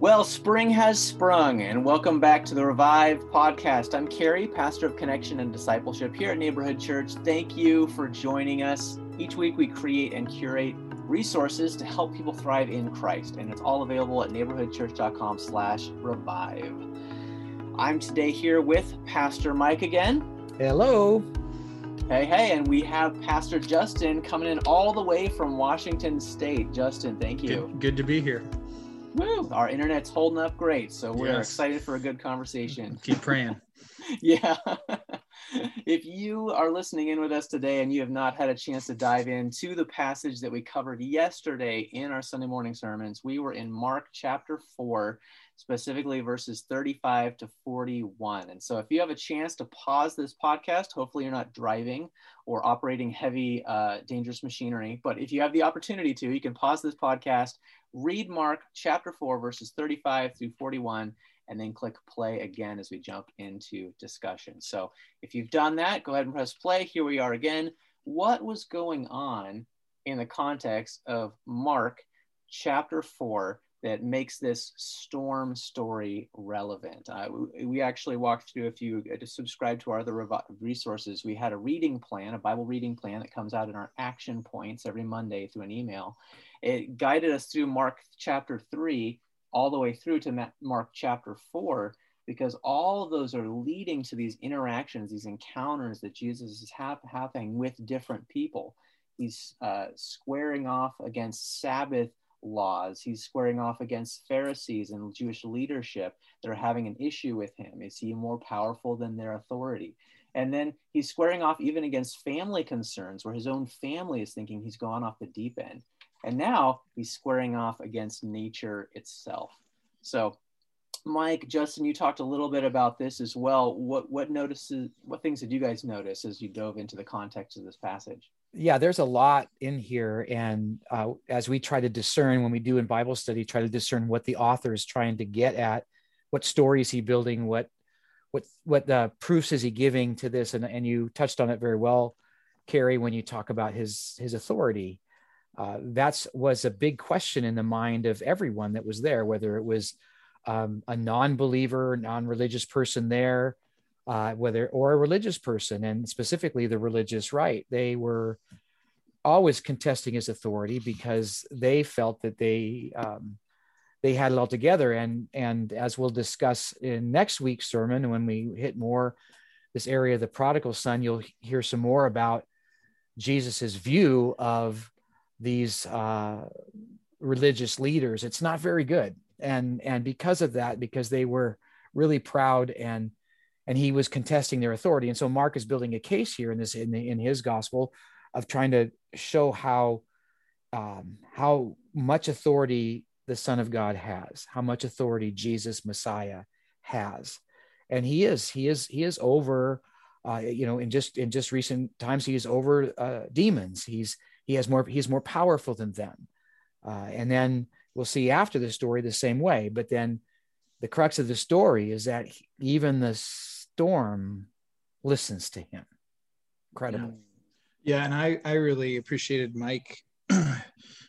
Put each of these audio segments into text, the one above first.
Well, spring has sprung, and welcome back to the Revive podcast. I'm Kerry, pastor of Connection and Discipleship here at Neighborhood Church. Thank you for joining us. Each week, we create and curate resources to help people thrive in Christ, and it's all available at neighborhoodchurch.com/revive. I'm today here with Pastor Mike again. Hello. Hey, hey, and we have Pastor Justin coming in all the way from Washington State. Justin, thank you. Good, good to be here. Woo! Our internet's holding up great, so we're yes. excited for a good conversation. Keep praying. yeah. if you are listening in with us today and you have not had a chance to dive into the passage that we covered yesterday in our Sunday morning sermons, we were in Mark chapter 4, specifically verses 35 to 41. And so if you have a chance to pause this podcast, hopefully you're not driving or operating heavy, uh, dangerous machinery, but if you have the opportunity to, you can pause this podcast read Mark chapter 4, verses 35 through 41, and then click play again as we jump into discussion. So if you've done that, go ahead and press play. Here we are again. What was going on in the context of Mark chapter 4 that makes this storm story relevant. Uh, we, actually walked through, if you uh, subscribe to our other resources, we had a reading plan, a Bible reading plan that comes out in our action points every Monday through an email. It guided us through Mark chapter 3 all the way through to Mark chapter 4 because all of those are leading to these interactions, these encounters that Jesus is ha- having with different people. He's uh, squaring off against Sabbath laws. He's squaring off against Pharisees and Jewish leadership that are having an issue with him. Is he more powerful than their authority? And then he's squaring off even against family concerns where his own family is thinking he's gone off the deep end. And now he's squaring off against nature itself. So, Mike, Justin, you talked a little bit about this as well. What what notices what things did you guys notice as you dove into the context of this passage? Yeah, there's a lot in here, and uh, as we try to discern when we do in Bible study, try to discern what the author is trying to get at, what story is he building, what what what the proofs is he giving to this, and and you touched on it very well, Kerry, when you talk about his his authority. Uh, that's was a big question in the mind of everyone that was there, whether it was um, a non-believer, non-religious person there, uh, whether or a religious person, and specifically the religious right. They were always contesting his authority because they felt that they um, they had it all together. And and as we'll discuss in next week's sermon, when we hit more this area of the prodigal son, you'll hear some more about Jesus's view of these uh, religious leaders. It's not very good, and and because of that, because they were really proud and and he was contesting their authority, and so Mark is building a case here in this in, the, in his gospel of trying to show how um, how much authority the Son of God has, how much authority Jesus Messiah has, and he is he is he is over. Uh, you know, in just in just recent times, he is over uh, demons. He's he has more he's more powerful than them uh, and then we'll see after the story the same way but then the crux of the story is that even the storm listens to him. Incredible. Yeah, yeah and i i really appreciated mike.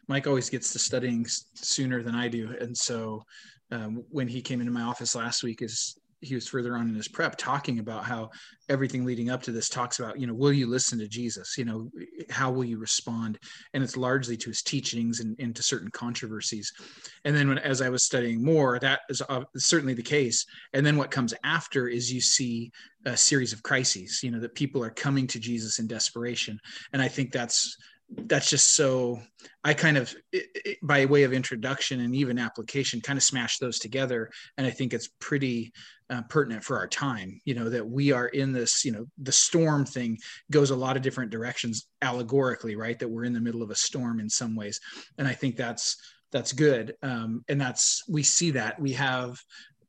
Mike always gets to studying sooner than i do. And so um, when he came into my office last week is he was further on in his prep talking about how everything leading up to this talks about you know will you listen to jesus? You know how will you respond? And it's largely to his teachings and, and to certain controversies. And then when, as i was studying more that is uh, certainly the case. And then what comes after is you see a series of crises you know that people are coming to jesus in desperation. And i think that's that's just so i kind of it, it, by way of introduction and even application kind of smash those together. And i think it's pretty uh, pertinent for our time you know that we are in this you know the storm thing goes a lot of different directions allegorically right? That we're in the middle of a storm in some ways. And i think that's that's good. Um, and that's we see that. We have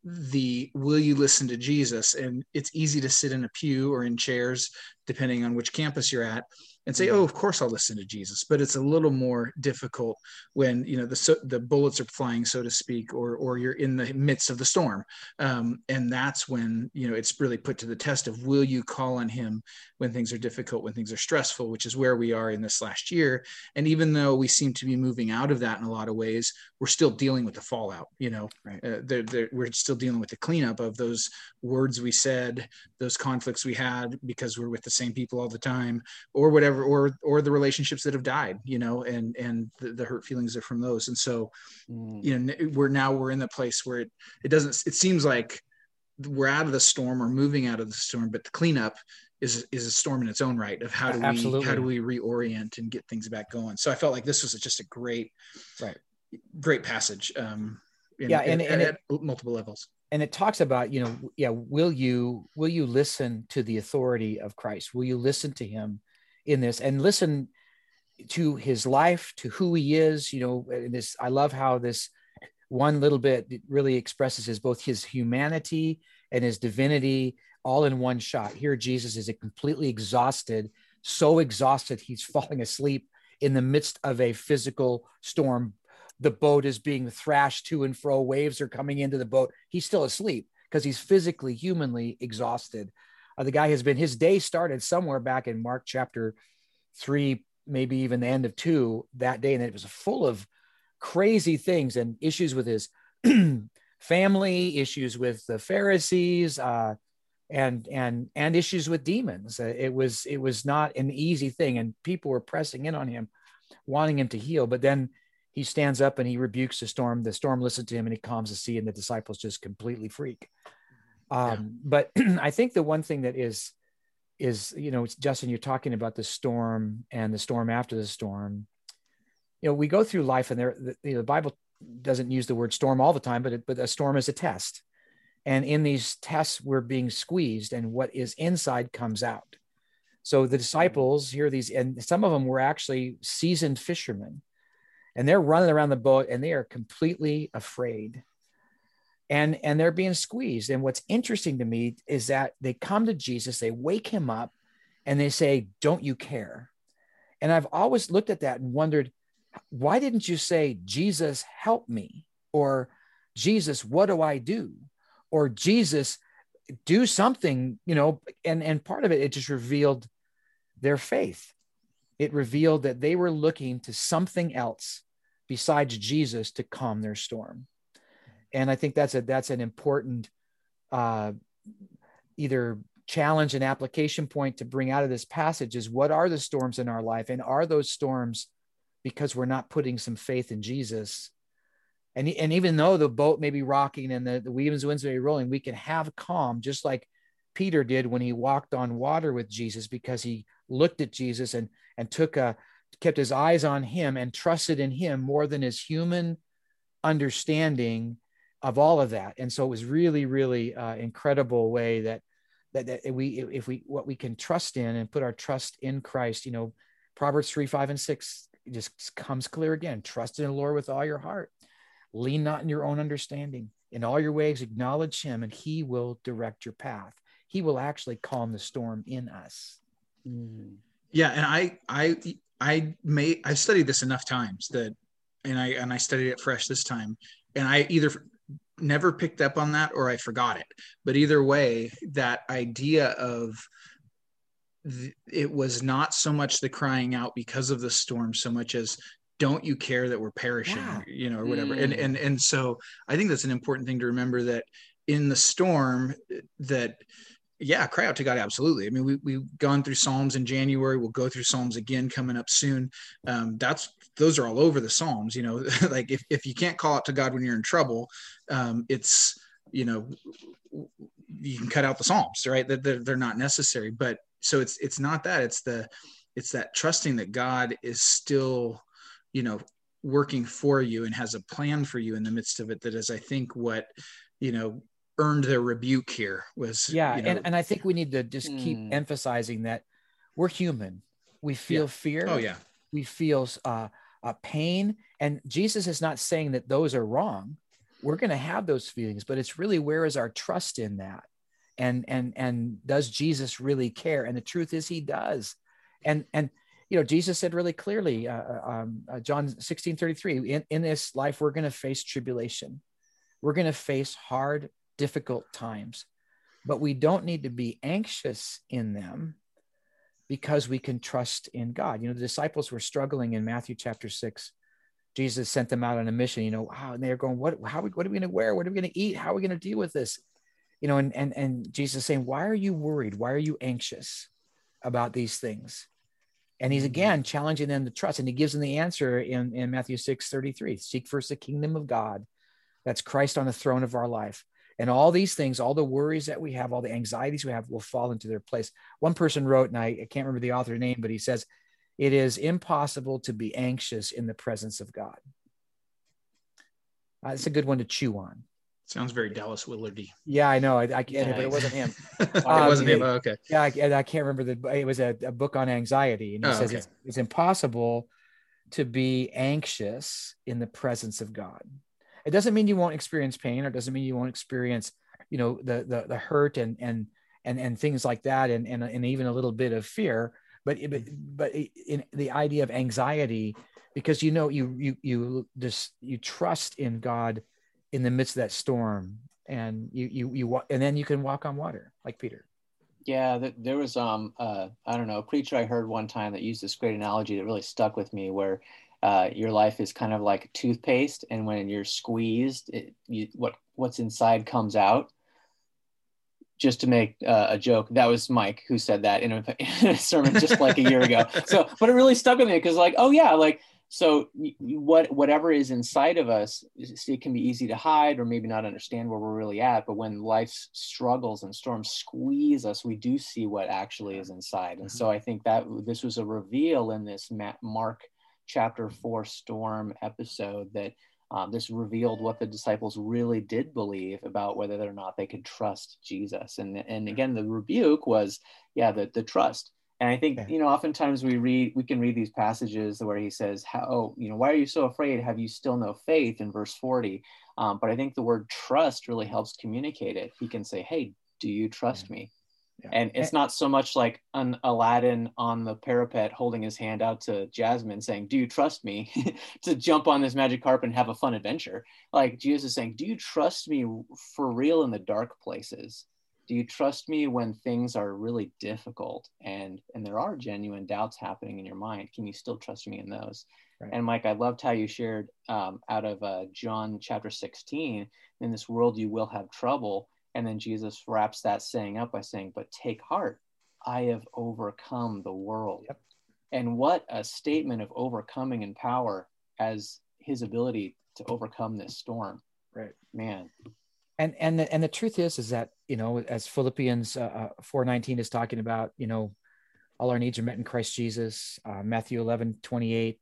the will you listen to jesus? And it's easy to sit in a pew or in chairs depending on which campus you're at and say, "Oh, of course I'll listen to Jesus." But it's a little more difficult when you know the so, the bullets are flying, so to speak, or or you're in the midst of the storm, um, and that's when you know it's really put to the test of will you call on Him when things are difficult, when things are stressful, which is where we are in this last year. And even though we seem to be moving out of that in a lot of ways, we're still dealing with the fallout. You know, right. uh, they're, they're, we're still dealing with the cleanup of those words we said, those conflicts we had because we're with the same people all the time, or whatever, or or the relationships that have died. You know, and and the, the hurt feelings are from those. And so, mm. you know, we're now we're in the place where it it doesn't. It seems like we're out of the storm or moving out of the storm, but the cleanup is is a storm in its own right of how do we Absolutely. how do we reorient and get things back going. So I felt like this was just a great, right, great passage. Um, in, yeah, and, at, and at it, multiple levels. And it talks about you know yeah will you will you listen to the authority of Christ? Will you listen to Him in this and listen to His life to who He is? You know this I love how this one little bit really expresses his both his humanity and his divinity all in one shot. Here, Jesus is completely exhausted, so exhausted he's falling asleep in the midst of a physical storm. The boat is being thrashed to and fro, waves are coming into the boat. He's still asleep because he's physically, humanly exhausted. Uh, the guy has been, his day started somewhere back in Mark chapter three, maybe even the end of two that day. And it was full of crazy things and issues with his family, issues with the Pharisees, uh, and and and issues with demons. Uh, it was it was not an easy thing, and people were pressing in on him, wanting him to heal. But then he stands up and he rebukes the storm. The storm listens to him, and he calms the sea, and the disciples just completely freak. Um, yeah. But I think the one thing that is is you know Justin, you're talking about the storm and the storm after the storm. You know, we go through life, and there the, you know, the Bible doesn't use the word storm all the time, but it, but a storm is a test and in these tests, we're being squeezed, and what is inside comes out. So the disciples hear these, and some of them were actually seasoned fishermen, and they're running around the boat and they are completely afraid. And, and they're being squeezed. And what's interesting to me is that they come to Jesus, they wake him up, and they say, Don't you care? And I've always looked at that and wondered, why didn't you say, Jesus, help me? Or Jesus, what do I do? or Jesus do something, you know, and and part of it it just revealed their faith. It revealed that they were looking to something else besides Jesus to calm their storm. And I think that's a that's an important uh, either challenge and application point to bring out of this passage is what are the storms in our life? And are those storms because we're not putting some faith in Jesus? And, and even though the boat may be rocking and the, the winds may be rolling, we can have calm, just like Peter did when he walked on water with Jesus, because he looked at Jesus and, and took a, kept his eyes on him and trusted in him more than his human understanding of all of that. And so it was really, really uh, incredible way that, that, that we, if we, what we can trust in and put our trust in Christ, you know, Proverbs three, five, and six just comes clear again. Trust in the Lord with all your heart Lean not in your own understanding. In all your ways, acknowledge him, and he will direct your path. He will actually calm the storm in us. Mm. Yeah, and I, I, I may I've studied this enough times that, and I and I studied it fresh this time, and I either never picked up on that or I forgot it. But either way, that idea of it was not so much the crying out because of the storm so much as don't you care that we're perishing yeah. you know or whatever mm. and and and so i think that's an important thing to remember that in the storm that yeah cry out to god absolutely. I mean we, we've gone through psalms in january. We'll go through psalms again coming up soon. Um, that's those are all over the psalms you know like if, if you can't call out to god when you're in trouble um, it's you know you can cut out the psalms right? That they're, they're not necessary. But so it's it's not that. It's the it's that trusting that god is still you know working for you and has a plan for you in the midst of it that is i think what you know earned their rebuke here was yeah you know, and, and i think we need to just keep mm. emphasizing that we're human. We feel yeah. fear. Oh yeah. We feel uh, uh, pain. And jesus is not saying that those are wrong. We're going to have those feelings but it's really where is our trust in that? And and and does jesus really care? And the truth is he does. And and you know, Jesus said really clearly, uh, uh um, uh, John 16 33, in, in this life, we're going to face tribulation. We're going to face hard, difficult times, but we don't need to be anxious in them because we can trust in God. You know, the disciples were struggling in Matthew chapter 6. Jesus sent them out on a mission, you know, wow, and they're going, what, how, what are we going to wear? What are we going to eat? How are we going to deal with this? You know, and, and, and Jesus saying, why are you worried? Why are you anxious about these things? And he's mm-hmm. again challenging them to trust. And he gives them the answer in, in Matthew 6 33 seek first the kingdom of God. That's Christ on the throne of our life. And all these things, all the worries that we have, all the anxieties we have will fall into their place. One person wrote, and I, I can't remember the author name, but he says, It is impossible to be anxious in the presence of God. Uh, it's a good one to chew on. Sounds very Dallas Willardy. Yeah, I know. I, I it, but it wasn't him. it um, wasn't him. Oh, okay. Yeah, I, I, can't remember the. It was a, a book on anxiety, and he oh, says okay. it's, it's impossible to be anxious in the presence of God. It doesn't mean you won't experience pain, or it doesn't mean you won't experience, you know, the the, the hurt and and and and things like that, and and and even a little bit of fear. But but but in the idea of anxiety, because you know you you you just you trust in God in the midst of that storm and you you you and then you can walk on water like peter yeah there was um uh i don't know a preacher i heard one time that used this great analogy that really stuck with me where uh, your life is kind of like toothpaste and when you're squeezed it, you, what what's inside comes out. Just to make uh, a joke that was mike who said that in a, in a sermon just like a year ago. So but it really stuck with me because like oh yeah like so what whatever is inside of us it can be easy to hide or maybe not understand where we're really at but when life's struggles and storms squeeze us we do see what actually is inside. And so mm-hmm. i think that this was a reveal in this mark chapter 4 storm episode that um, this revealed what the disciples really did believe about whether or not they could trust jesus and and again the rebuke was yeah the, the trust and I think, you know, oftentimes we read, we can read these passages where he says, how, oh, you know, why are you so afraid? Have you still no faith in verse 40? Um, but I think the word trust really helps communicate it. He can say, hey, do you trust me? Yeah. And it's not so much like an Aladdin on the parapet holding his hand out to Jasmine saying, Do you trust me to jump on this magic carpet and have a fun adventure? Like Jesus is saying, Do you trust me for real in the dark places? do you trust me when things are really difficult and and there are genuine doubts happening in your mind can you still trust me in those right. and mike i loved how you shared um, out of uh, john chapter 16 in this world you will have trouble and then jesus wraps that saying up by saying but take heart i have overcome the world. Yep. and what a statement of overcoming and power as his ability to overcome this storm. Right. Man. And and the, and the truth is is that you know as philippians uh, uh 419 is talking about you know all our needs are met in christ jesus uh, matthew 11 28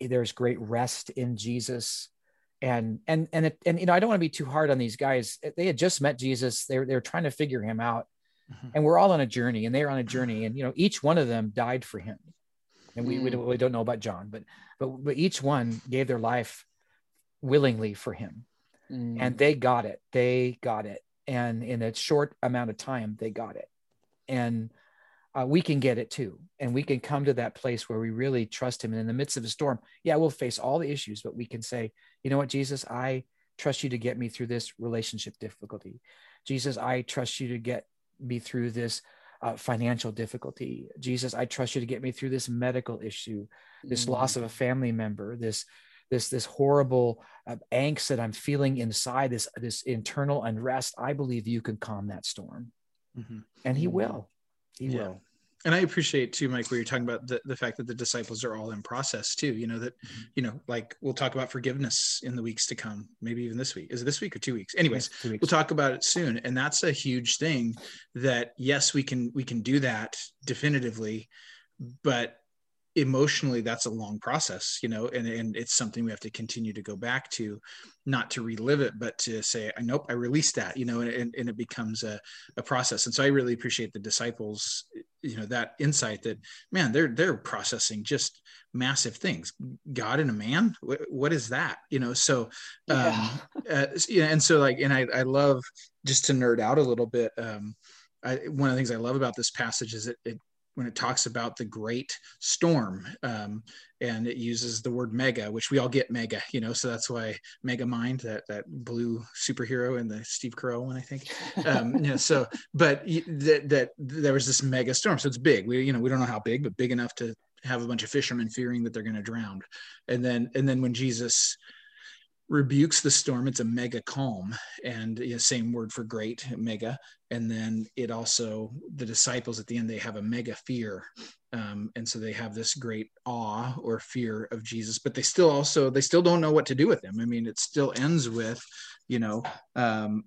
there's great rest in jesus and and and it, and you know i don't want to be too hard on these guys. They had just met jesus. They were, they were trying to figure him out. Mm-hmm. and we're all on a journey and they're on a journey and you know each one of them died for him. And we, mm. we, don't, we don't know about john but but but each one gave their life willingly for him. Mm. and they got it. They got it. And in a short amount of time they got it. And uh, we can get it too and we can come to that place where we really trust him and in the midst of a storm yeah we'll face all the issues but we can say you know what jesus i trust you to get me through this relationship difficulty jesus i trust you to get me through this uh, financial difficulty jesus i trust you to get me through this medical issue this mm. loss of a family member this this this horrible uh, angst that I'm feeling inside, this this internal unrest, I believe you can calm that storm, mm-hmm. and He will. He yeah. will. And I appreciate too, Mike, where you're talking about the, the fact that the disciples are all in process too. You know that, mm-hmm. you know, like we'll talk about forgiveness in the weeks to come, maybe even this week. Is it this week or two weeks? Anyways, two weeks. we'll talk about it soon. And that's a huge thing. That yes, we can we can do that definitively, but emotionally that's a long process you know and, and it's something we have to continue to go back to not to relive it but to say i nope i released that you know and, and it becomes a, a process. And so i really appreciate the disciples you know that insight that man they're they're processing just massive things. God and a man? What, what is that? You know so um yeah. uh, yeah and so like and i i love just to nerd out a little bit um I, one of the things I love about this passage is it, it when it talks about the great storm um, and it uses the word mega which we all get mega you know so that's why Megamind that that blue superhero in the steve carell one i think. Um, you know so but that that there was this mega storm so it's big. We you know we don't know how big but big enough to have a bunch of fishermen fearing that they're going to drown. And then and then when jesus rebukes the storm. It's a mega calm and you know, same word for great mega. And then it also the disciples at the end they have a mega fear um, and so they have this great awe or fear of jesus but they still also they still don't know what to do with him. I mean it still ends with you know um,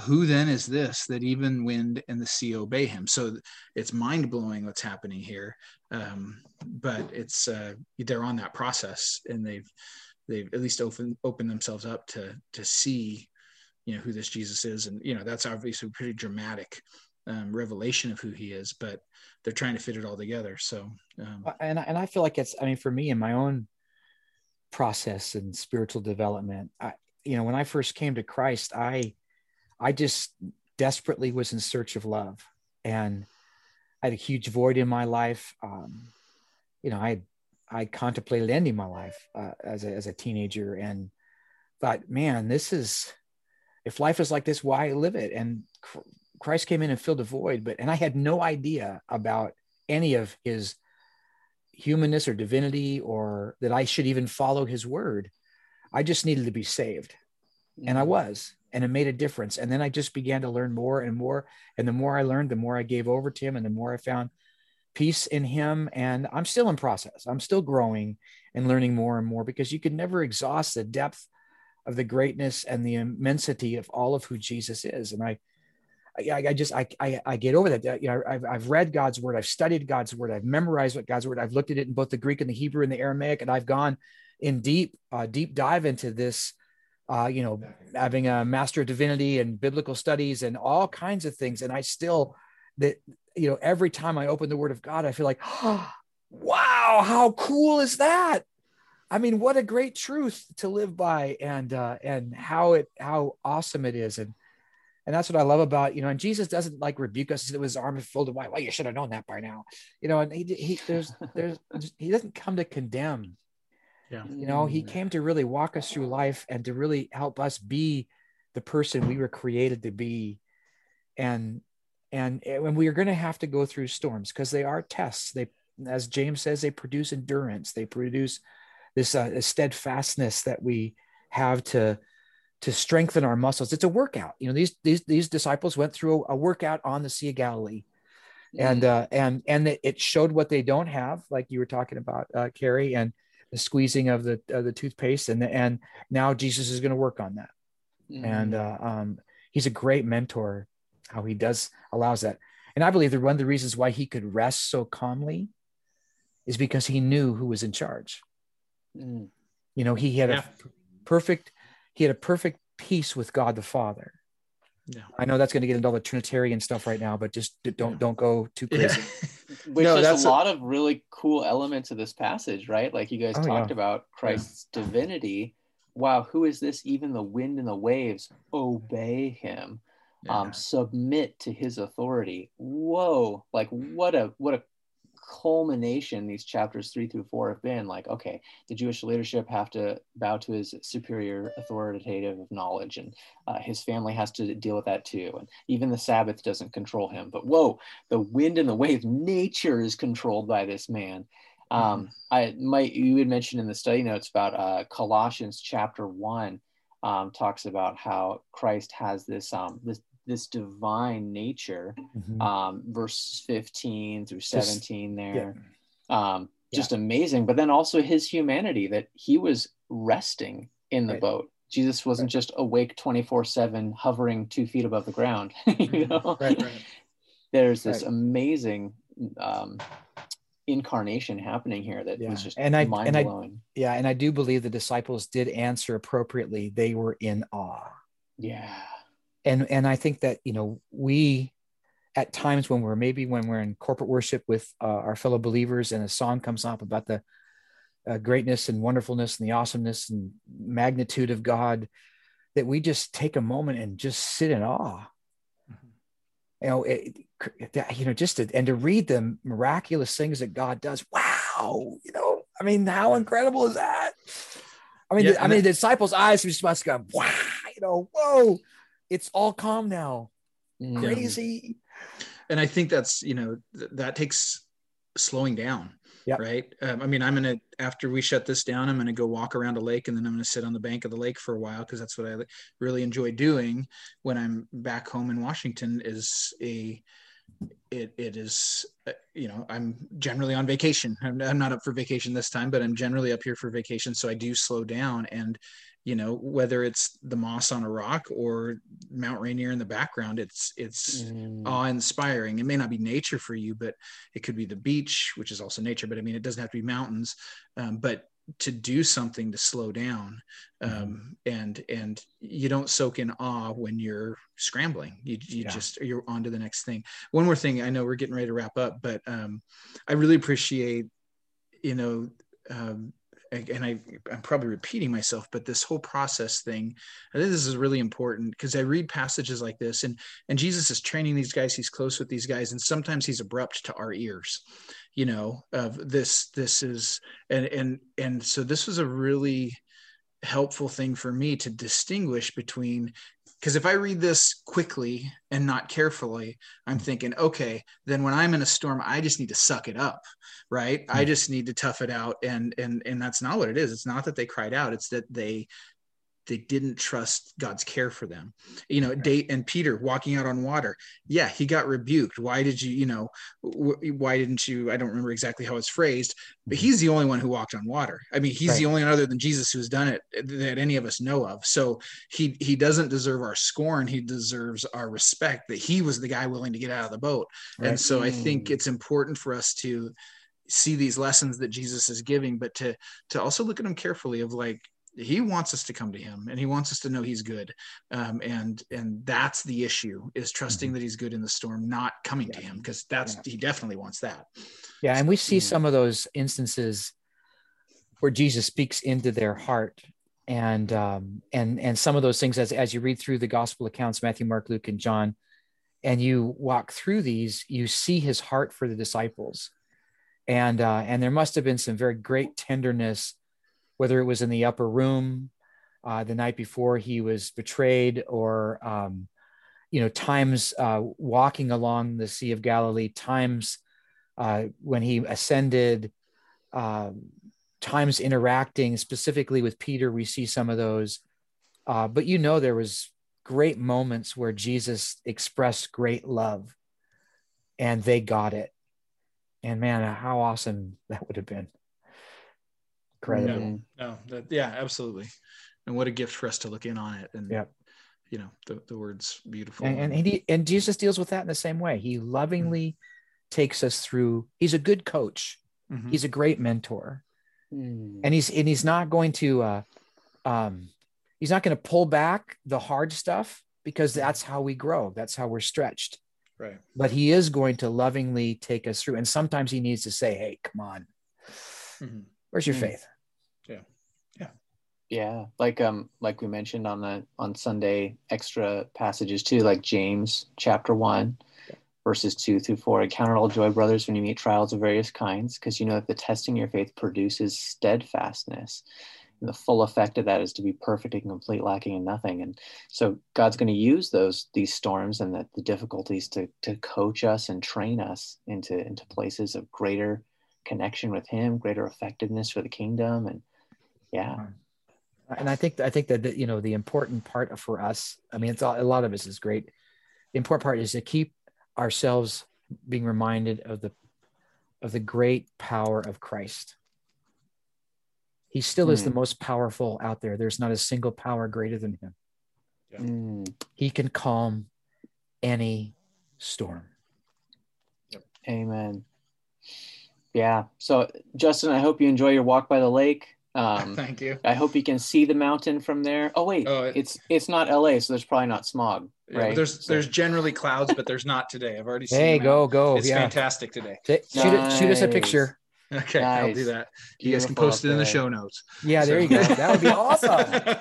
who then is this that even wind and the sea obey him? So it's mind-blowing what's happening here um, but it's uh, they're on that process and they've they've at least opened opened themselves up to to see you know who this jesus is. And you know that's obviously a pretty dramatic um, revelation of who he is but they're trying to fit it all together. So um, and, and i feel like it's i mean for me in my own process and spiritual development i you know when i first came to christ i i just desperately was in search of love. And i had a huge void in my life. Um, you know i I contemplated ending my life uh, as, a, as a teenager and thought, man, this is, if life is like this, why live it? And Christ came in and filled a void, but, and I had no idea about any of his humanness or divinity or that I should even follow his word. I just needed to be saved. And I mm. was, and it made a difference. And then I just began to learn more and more. And the more I learned, the more I gave over to him and the more I found peace in him and i'm still in process. I'm still growing and learning more and more because you can never exhaust the depth of the greatness and the immensity of all of who jesus is. And i I, I just I, I, I get over that. You know, I've, I've read God's word, I've studied God's word, I've memorized what God's word, I've looked at it in both the Greek and the Hebrew and the Aramaic, and I've gone in deep, uh, deep dive into this. Uh, you know, having a master of divinity and biblical studies and all kinds of things, and I still that you know, every time I open the word of God, I feel like, oh, wow, how cool is that? I mean, what a great truth to live by and uh, and how it how awesome it is. And and that's what I love about, you know, and Jesus doesn't like rebuke us with his arm folded wide. Well, you should have known that by now. You know, and he, he there's there's he doesn't come to condemn. Yeah. You know, he came to really walk us through life and to really help us be the person we were created to be. And and when we are going to have to go through storms because they are tests. They as james says they produce endurance. They produce this uh, steadfastness that we have to to strengthen our muscles. It's a workout. You know these these these disciples went through a workout on the sea of galilee. And mm. uh, and and it showed what they don't have like you were talking about uh, kerry and the squeezing of the of the toothpaste and and now jesus is going to work on that. Mm. and uh, um, he's a great mentor how he does allows that. And I believe that one of the reasons why he could rest so calmly is because he knew who was in charge. Mm. You know, he had yeah. a perfect, he had a perfect peace with God the Father. Yeah. I know that's going to get into all the Trinitarian stuff right now, but just don't yeah. don't go too crazy. Yeah. Which no, is a lot of really cool elements of this passage, right? Like you guys oh, talked about Christ's divinity. Wow, who is this? Even the wind and the waves obey him yeah. um, submit to his authority. Whoa, like what a what a culmination these chapters three through four have been like okay the jewish leadership have to bow to his superior authoritative knowledge and uh, his family has to deal with that too and even the sabbath doesn't control him but whoa the wind and the wave nature is controlled by this man um, mm-hmm. i might you had mentioned in the study notes about uh, colossians chapter one um, talks about how christ has this um, this this divine nature mm-hmm. um, verse 15 through 17 just, there yeah. um, just yeah. amazing but then also his humanity that he was resting in the right. boat jesus wasn't right. just awake 24 7 hovering two feet above the ground you mm-hmm. know right, there's this amazing um, incarnation happening here that yeah. was just and I, mind blowing. yeah, and I do believe the disciples did answer appropriately. They were in awe. Yeah and and i think that you know we at times when we're maybe when we're in corporate worship with uh, our fellow believers and a song comes up about the uh, greatness and wonderfulness and the awesomeness and magnitude of god that we just take a moment and just sit in awe mm-hmm. you know, it, you know, just to, and to read the miraculous things that God does. Wow, you know, I mean, how incredible is that? I mean, yeah, the, I mean, the disciples' eyes just must go, wow, you know, whoa, it's all calm now. Mm. Crazy. And I think that's you know th- that takes slowing down. Yeah. Right. Um, I mean, I'm gonna after we shut this down, I'm gonna go walk around a lake, and then I'm gonna sit on the bank of the lake for a while because that's what I really enjoy doing when I'm back home in Washington. Is a it it is uh, you know i'm generally on vacation I'm, I'm, not up for vacation this time but i'm generally up here for vacation so i do slow down and you know whether it's the moss on a rock or mount rainier in the background it's it's mm. awe-inspiring it may not be nature for you but it could be the beach which is also nature but i mean it doesn't have to be mountains um, but to do something to slow down mm-hmm. um, and and you don't soak in awe when you're scrambling you, you yeah. just you're on to the next thing one more thing i know we're getting ready to wrap up but um, i really appreciate you know um, and I, I'm probably repeating myself, but this whole process thing, I think this is really important because I read passages like this, and and Jesus is training these guys. He's close with these guys, and sometimes he's abrupt to our ears, you know. Of this, this is, and and and so this was a really helpful thing for me to distinguish between because if I read this quickly and not carefully, I'm thinking, okay, then when I'm in a storm, I just need to suck it up, right? Mm-hmm. I hmm. just need to tough it out, and and and that's not what it is. It's not that they cried out; it's that they they didn't trust God's care for them. You know, date and Peter walking out on water. Yeah, he got rebuked. Why did you, you know, why didn't you? I don't remember exactly how it's phrased, but mm-hmm. he's the only one who walked on water. I mean, he's right. the only one other than Jesus who's done it that any of us know of. So he he doesn't deserve our scorn. He deserves our respect that he was the guy willing to get out of the boat. Right. And so I think mm. it's important for us to see these lessons that Jesus is giving, but to to also look at them carefully of like he wants us to come to him and he wants us to know he's good um, and and that's the issue is trusting mm-hmm. that he's good in the storm not coming yeah. to him because that's yeah. he definitely wants that yeah and we see mm-hmm. some of those instances where jesus speaks into their heart and um, and and some of those things as as you read through the gospel accounts matthew mark luke and john and you walk through these you see his heart for the disciples and uh, and there must have been some very great tenderness whether it was in the upper room uh, the night before he was betrayed or um, you know times uh, walking along the sea of galilee times uh, when he ascended um, times interacting specifically with peter we see some of those. Uh, but you know there was great moments where jesus expressed great love and they got it. And man how awesome that would have been incredible. No, no that, yeah, absolutely. And what a gift for us to look in on it. And yeah, you know, the, the word's beautiful. And, and, he, and Jesus deals with that in the same way. He lovingly mm-hmm. takes us through. He's a good coach. Mm-hmm. He's a great mentor. Mm. And he's, and he's not going to, uh, um, he's not going to pull back the hard stuff because that's how we grow. That's how we're stretched. Right. But he is going to lovingly take us through. And sometimes he needs to say, Hey, come on. Mm-hmm. Where's your mm faith? Yeah like um like we mentioned on the on sunday extra passages too like james chapter 1 verses 2 through 4 count it all joy brothers when you meet trials of various kinds because you know that the testing your faith produces steadfastness. And the full effect of that is to be perfect and complete lacking in nothing. And so god's going to use those these storms and the, the difficulties to to coach us and train us into into places of greater connection with him greater effectiveness for the kingdom and yeah and I think I think that the, you know the important part for us. I mean, it's all, a lot of us is great. The important part is to keep ourselves being reminded of the of the great power of Christ. He still mm. is the hmm. most powerful out there. There's not a single power greater than him. Yeah. Mm. He can calm any storm. Yep. Amen. Yeah. So, Justin, I hope you enjoy your walk by the lake. Um, Thank you. I hope you can see the mountain from there. Oh wait, oh, it, it's it's not LA, so there's probably not smog, yeah, right? There's so. there's generally clouds, but there's not today. I've already seen. Hey, go go! It's yeah. fantastic today. Shoot, nice. it, shoot us a picture. Okay, nice. I'll do that. You guys can post it in the show notes. Yeah, so. there you go. That would be awesome.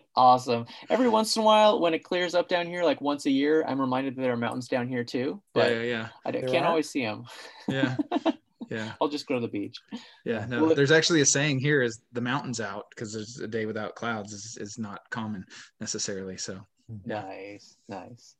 awesome. Every once in a while, when it clears up down here, like once a year, I'm reminded that there are mountains down here too. But yeah, yeah, I There can't are? always see them. yeah, yeah, I'll just go to the beach. yeah. No, Well, there's actually a saying here: is the mountains out because there's a day without clouds is, is not common necessarily. So Yeah. Nice, nice.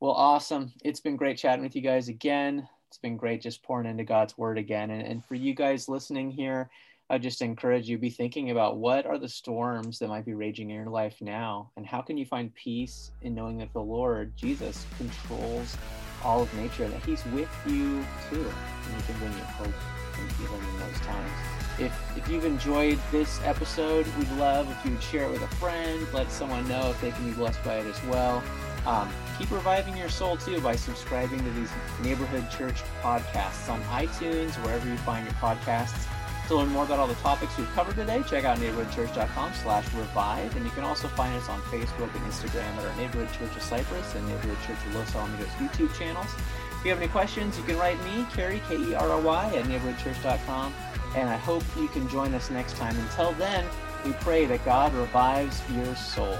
Well, awesome. It's been great chatting with you guys again. It's been great just pouring into God's word again. And, and for you guys listening here, I just encourage you be thinking about what are the storms that might be raging in your life now, and how can you find peace in knowing that the Lord Jesus controls all of nature, and that He's with you too, and He can bring you hope and healing in those times. If, if you've enjoyed this episode, we'd love if you would share it with a friend, let someone know if they can be blessed by it as well. Um, keep reviving your soul too by subscribing to these neighborhood church podcasts on iTunes, wherever you find your podcasts. To learn more about all the topics we've covered today, check out neighborhoodchurch.com slash revive. And you can also find us on Facebook and Instagram at our Neighborhood Church of Cypress and Neighborhood Church of Los Alamitos YouTube channels. If you have any questions, you can write me, Kerry, K-E-R-R-Y, at neighborhoodchurch.com. And I hope you can join us next time. Until then, we pray that God revives your soul.